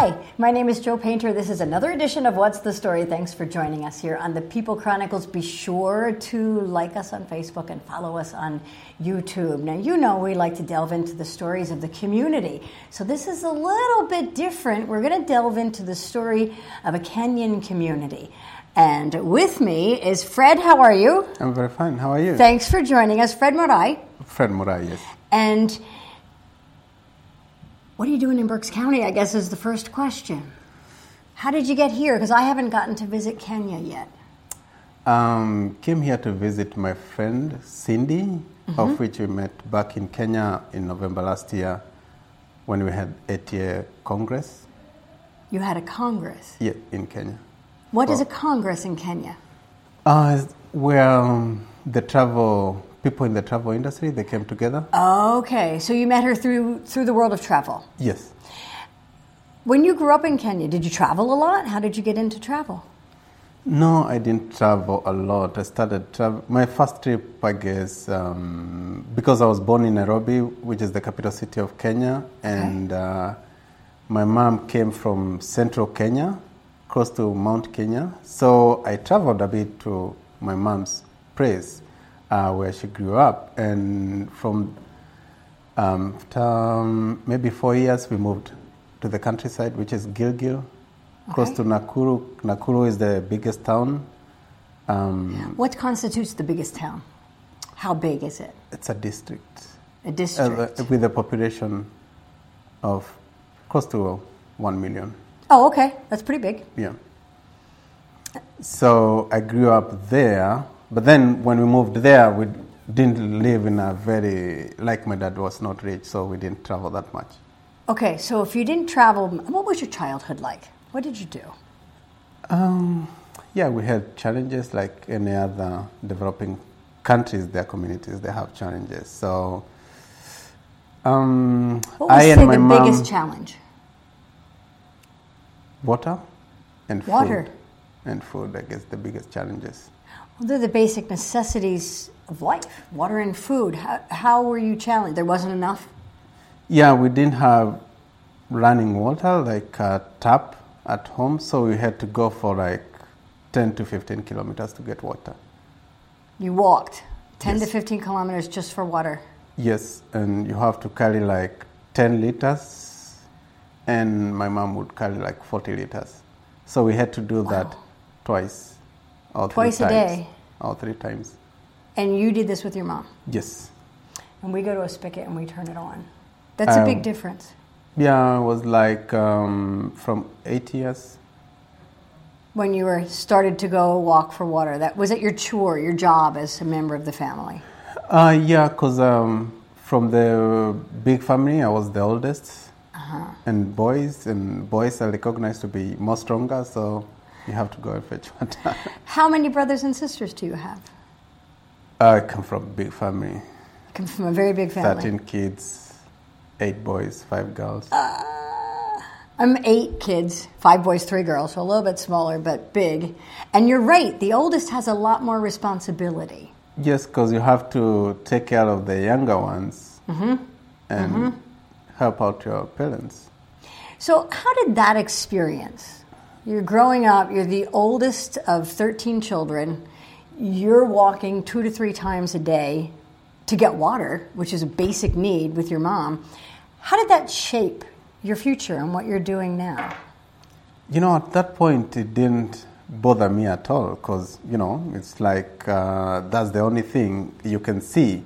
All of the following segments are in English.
Hi, my name is Joe Painter. This is another edition of What's the Story. Thanks for joining us here on the People Chronicles. Be sure to like us on Facebook and follow us on YouTube. Now, you know we like to delve into the stories of the community. So, this is a little bit different. We're going to delve into the story of a Kenyan community. And with me is Fred. How are you? I'm very fine. How are you? Thanks for joining us, Fred Morai. Fred Morai, yes. And what are you doing in Berks County? I guess is the first question. How did you get here? Because I haven't gotten to visit Kenya yet. Um, came here to visit my friend Cindy, mm-hmm. of which we met back in Kenya in November last year when we had eight-year congress. You had a congress? Yeah, in Kenya. What well, is a congress in Kenya? Uh, where um, the travel people in the travel industry. They came together. Okay, so you met her through through the world of travel. Yes. When you grew up in Kenya, did you travel a lot? How did you get into travel? No, I didn't travel a lot. I started travel. My first trip, I guess, um, because I was born in Nairobi, which is the capital city of Kenya, and okay. uh, my mom came from central Kenya, close to Mount Kenya. So I traveled a bit to my mom's place uh, where she grew up. And from um, um, maybe four years, we moved to the countryside, which is Gilgil, okay. close to Nakuru. Nakuru is the biggest town. Um, what constitutes the biggest town? How big is it? It's a district. A district. Uh, with a population of close to one million. Oh, okay. That's pretty big. Yeah. So I grew up there but then when we moved there, we didn't live in a very, like my dad was not rich, so we didn't travel that much. Okay, so if you didn't travel, what was your childhood like? What did you do? Um, yeah, we had challenges like any other developing countries, their communities, they have challenges. So, um, what and my the mom, biggest challenge? Water and water. food. And food, I guess, the biggest challenges. Well, they're the basic necessities of life water and food. How, how were you challenged? There wasn't enough? Yeah, we didn't have running water like a tap at home, so we had to go for like 10 to 15 kilometers to get water. You walked 10 yes. to 15 kilometers just for water? Yes, and you have to carry like 10 liters, and my mom would carry like 40 liters. So we had to do wow. that twice. All Twice a day? All three times. And you did this with your mom? Yes. And we go to a spigot and we turn it on. That's um, a big um, difference. Yeah, it was like um, from eight years. When you were started to go walk for water, that was it your chore, your job as a member of the family? Uh, yeah, because um, from the big family, I was the oldest, uh-huh. and boys and boys are recognized to be more stronger, so you have to go and fetch water. How many brothers and sisters do you have? I come from a big family. I come from a very big family. 13 kids, eight boys, five girls. Uh, I'm eight kids, five boys, three girls, so a little bit smaller but big. And you're right, the oldest has a lot more responsibility. Yes, because you have to take care of the younger ones mm-hmm. and mm-hmm. help out your parents. So, how did that experience you're growing up, you're the oldest of 13 children. You're walking two to three times a day to get water, which is a basic need with your mom. How did that shape your future and what you're doing now? You know, at that point, it didn't bother me at all because, you know, it's like uh, that's the only thing you can see.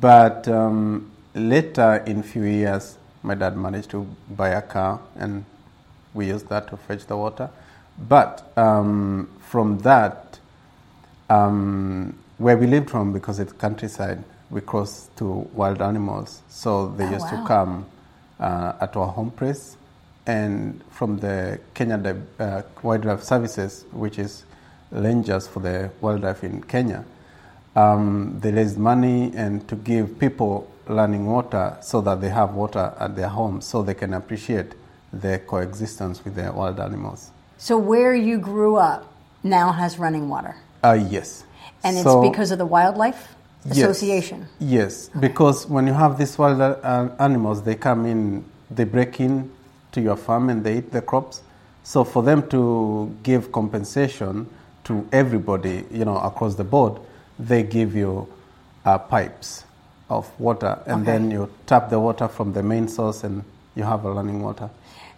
But um, later, in few years, my dad managed to buy a car and we use that to fetch the water. But um, from that, um, where we lived from, because it's countryside, we crossed to wild animals. So they oh, used wow. to come uh, at our home place. And from the Kenya uh, Wildlife Services, which is rangers for the wildlife in Kenya, um, they raised money and to give people running water so that they have water at their homes so they can appreciate their coexistence with the wild animals. So where you grew up now has running water? Uh, yes. And so, it's because of the Wildlife Association? Yes, yes. Okay. because when you have these wild uh, animals, they come in, they break in to your farm and they eat the crops. So for them to give compensation to everybody, you know, across the board, they give you uh, pipes of water, and Okay. then you tap the water from the main source, and you have a running water.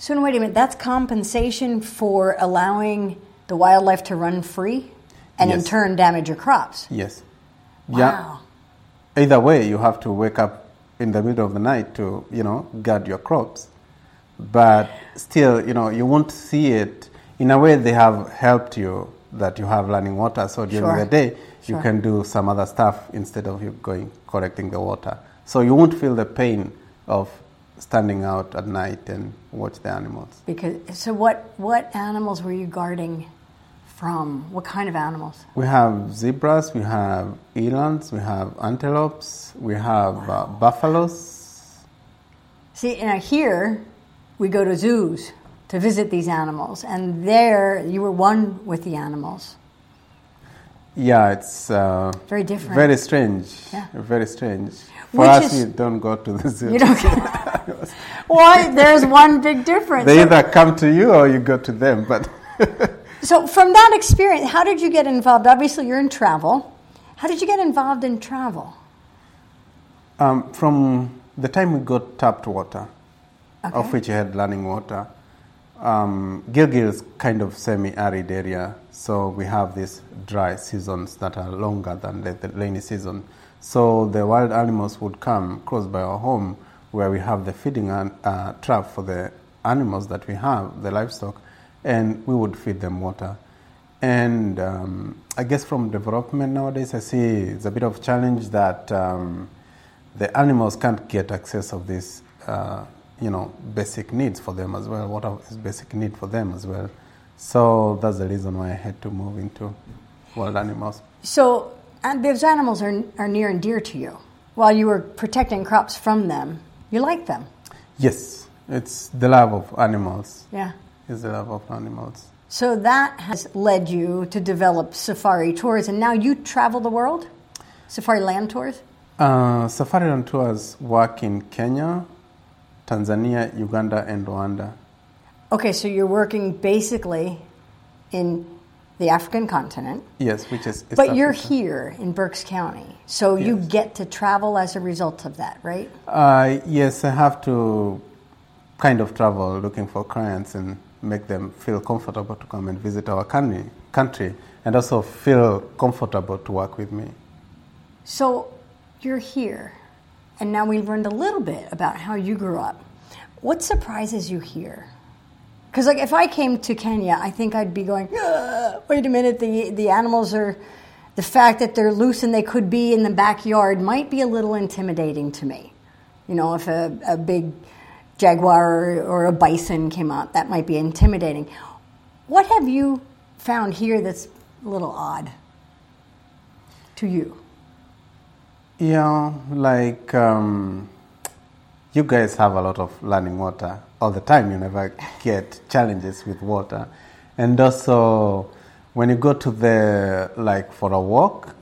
So, wait a minute, that's compensation for allowing the wildlife to run free and in turn damage your crops. Yes. Wow. Either way, you have to wake up in the middle of the night to, you know, guard your crops. But still, you know, you won't see it. In a way, they have helped you that you have running water. So during Sure. the day, Sure. you can do some other stuff instead of you going collecting the water. So you won't feel the pain of standing out at night and watch the animals. Because so what what animals were you guarding from? What kind of animals? We have zebras, we have elands, we have antelopes, we have uh, buffaloes. See, and here we go to zoos to visit these animals, and there you were one with the animals. Yeah, it's uh, Very different. very strange. Yeah. Very strange. For Which us, is- we don't go to the zoo. You don't. well, there's one big difference. They either come to you or you go to them. But So, from that experience, how did you get involved? Obviously, you're in travel. How did you get involved in travel? um, from the time we got tapped water, Okay. of which you had running water, um, Gilgil is kind of semi-arid area, so we have these dry seasons that are longer than the, the rainy season. So the wild animals would come close by our home, where we have the feeding an, uh, trap for the animals that we have, the livestock, and we would feed them water. And um, I guess from development nowadays, I see it's a bit of challenge that um, the animals can't get access of these, uh, you know, basic needs for them as well. Water is basic need for them as well. So that's the reason why I had to move into wild animals. So, and those animals are, are near and dear to you. While you were protecting crops from them, you like them. Yes, it's the love of animals. Yeah. It's the love of animals. So that has led you to develop safari tours, and now you travel the world? Safari land tours? Uh, Safari land tours work in Kenya, Tanzania, Uganda, and Rwanda. Okay, so you're working basically in the African continent, Yes, which is. East but you're here in Berks County. So you get to travel as a result of that, right? Uh, yes, I have to kind of travel looking for clients and make them feel comfortable to come and visit our country, country and also feel comfortable to work with me. So you're here, and now we've learned a little bit about how you grew up. What surprises you here? Because like if I came to Kenya, I think I'd be going, "Ah, wait a minute, the the animals are, the fact that they're loose and they could be in the backyard might be a little intimidating to me. You know, if a, a big jaguar or, or a bison came out, that might be intimidating. What have you found here that's a little odd to you? Yeah, like um, you guys have a lot of running water all the time. You never get challenges with water, and also when you go to the like for a walk,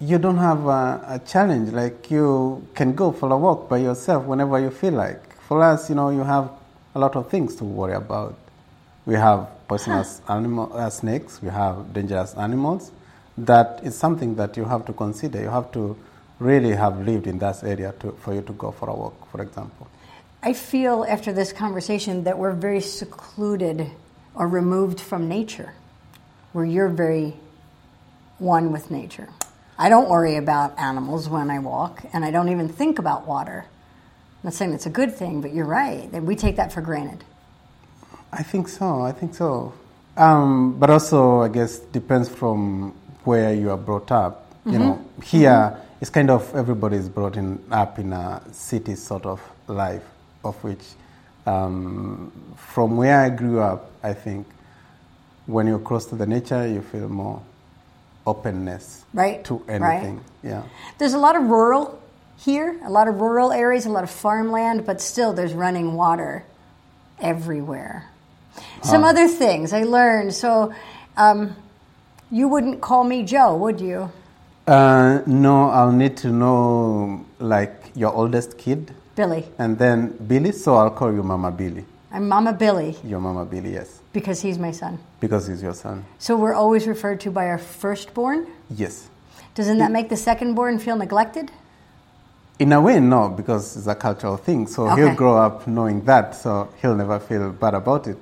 you don't have a, a challenge. Like you can go for a walk by yourself whenever you feel like. For us, you know, you have a lot of things to worry about. We have poisonous animal uh, snakes. We have dangerous animals. That is something that you have to consider. You have to really have lived in that area to, for you to go for a walk, for example. I feel after this conversation that we're very secluded or removed from nature, where you're very one with nature. I don't worry about animals when I walk, and I don't even think about water. I'm not saying it's a good thing, but you're right, that we take that for granted. I think so. I think so. Um, but also, I guess depends from where you are brought up. You know, here it's kind of everybody is brought in up in a city sort of life, of which, um, from where I grew up, I think when you're close to the nature, you feel more openness Right, to right. anything. Yeah. There's a lot of rural here, a lot of rural areas, a lot of farmland, but still there's running water everywhere. Some other things I learned. So, um, you wouldn't call me Joe, would you? Uh, no, I'll need to know like your oldest kid. Billy. And then Billy, so I'll call you Mama Billy. I'm Mama Billy Your Mama Billy, yes, because he's my son. because he's your son. So we're always referred to by our firstborn. Yes. Doesn't that make the secondborn feel neglected? In a way, no, because it's a cultural thing. So Okay. he'll grow up knowing that, so he'll never feel bad about it.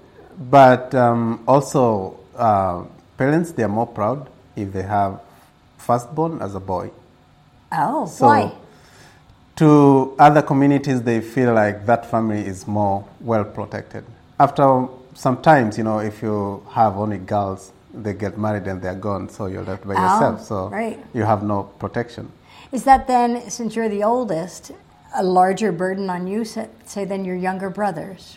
But um, also, uh, parents, they are more proud if they have firstborn as a boy. Oh, So why? To other communities, they feel like that family is more well protected. After sometimes, you know, if you have only girls, they get married and they're gone, so you're left by Oh, yourself. So right. you have no protection. Is that then, since you're the oldest, a larger burden on you, say, than your younger brothers?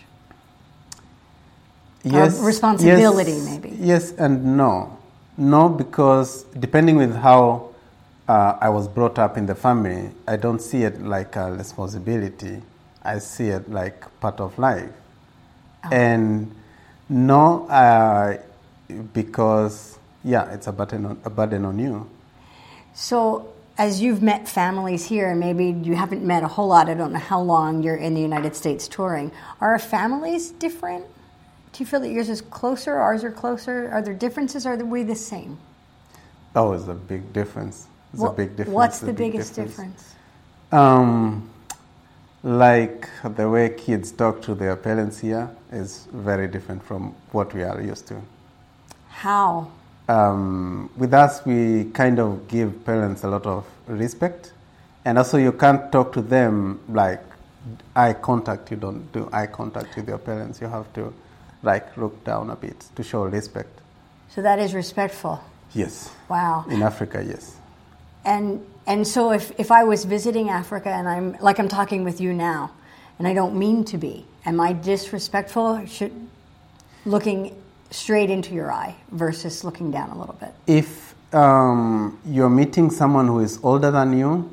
Yes responsibility, yes, maybe. Yes and no. No, because depending with how uh, I was brought up in the family, I don't see it like a responsibility. I see it like part of life. Oh. And no, uh, because yeah, it's a burden on, a burden on you. So, as you've met families here, and maybe you haven't met a whole lot, I don't know how long you're in the United States touring, are families different? Do you feel that yours is closer, ours are closer? Are there differences, or are we the same? Oh, it's a big difference. It's What- a big difference. What's the big biggest difference? Um, like the way kids talk to their parents here is very different from what we are used to. How? Um, with us, we kind of give parents a lot of respect, and also you can't talk to them like eye contact. You don't do eye contact with your parents. You have to like look down a bit to show respect. So, that is respectful. Yes, Wow. in Africa, yes. And and so if, if I was visiting Africa and I'm like I'm talking with you now, and I don't mean to be, am I disrespectful? Should looking straight into your eye versus looking down a little bit. If um, you're meeting someone who is older than you,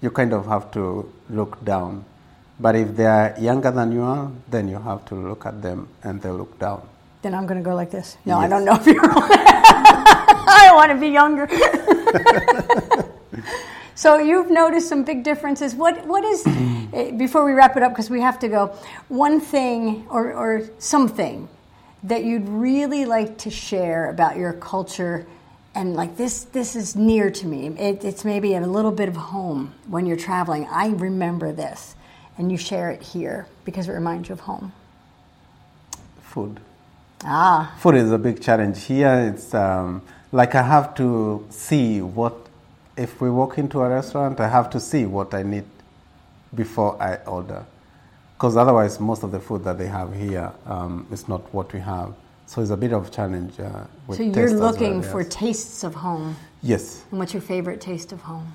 you kind of have to look down. But if they are younger than you are, then you have to look at them and they look down. Then I'm going to go like this. No, I don't know if you're. I want to be younger. so you've noticed some big differences. What what is eh, before we wrap it up because we have to go. One thing or or something that you'd really like to share about your culture. And like this, this is near to me. It, it's maybe a little bit of home when you're traveling. I remember this, and you share it here because it reminds you of home. Food. Ah, Food is a big challenge here. It's um, like I have to see what, if we walk into a restaurant, I have to see what I need before I order. Because otherwise, most of the food that they have here um, is not what we have. So it's a bit of challenge. Uh, with So you're as well, looking for yes. tastes of home. Yes. And what's your favorite taste of home?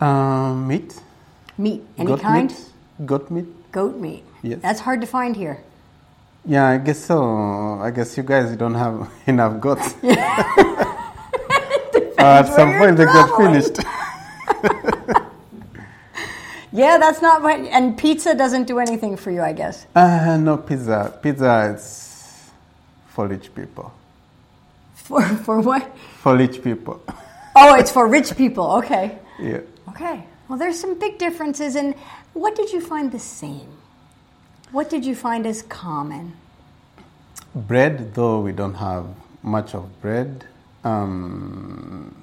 Um, meat. Meat, any goat kind? Meat. Goat meat. Goat meat. Yes. That's hard to find here. Yeah, I guess so. I guess you guys don't have enough goats. uh, at some point, they traveling. finished. Yeah, that's not what. And pizza doesn't do anything for you, I guess. Uh, no pizza. Pizza is for rich people. For for what? For rich people. Oh, it's for rich people. Okay. yeah. Okay. Well, there's some big differences. And what did you find the same? What did you find as common? Bread, though we don't have much of bread. Um,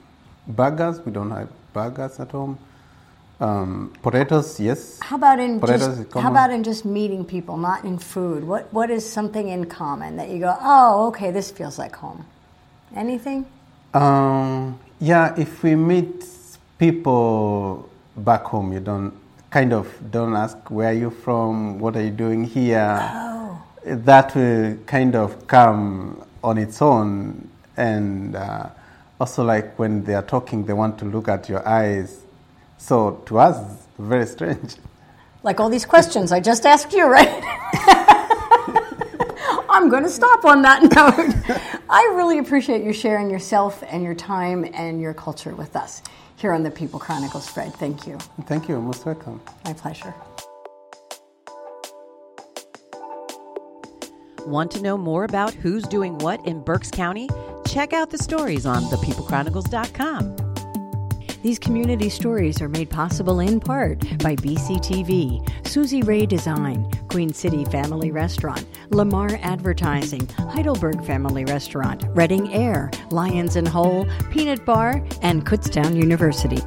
burgers, we don't have burgers at home. Um, potatoes, yes. How about in Potatoes just how about in just meeting people, not in food? What what is something in common that you go, oh, okay, this feels like home? Anything? Um, yeah, if we meet people back home, you don't kind of don't ask where are you from, what are you doing here. Oh. That will kind of come on its own, and uh, also like when they are talking, they want to look at your eyes. So to us, very strange. Like all these questions I just asked you, right? I'm going to stop on that note. I really appreciate you sharing yourself and your time and your culture with us here on the People Chronicles Fred. Thank you. Thank you, most welcome. My pleasure. Want to know more about who's doing what in Berks County? Check out the stories on thepeoplechronicles.com. These community stories are made possible in part by BCTV, Susie Ray Design, Queen City Family Restaurant, Lamar Advertising, Heidelberg Family Restaurant, Reading Air, Lions and Hole, Peanut Bar, and Kutztown University.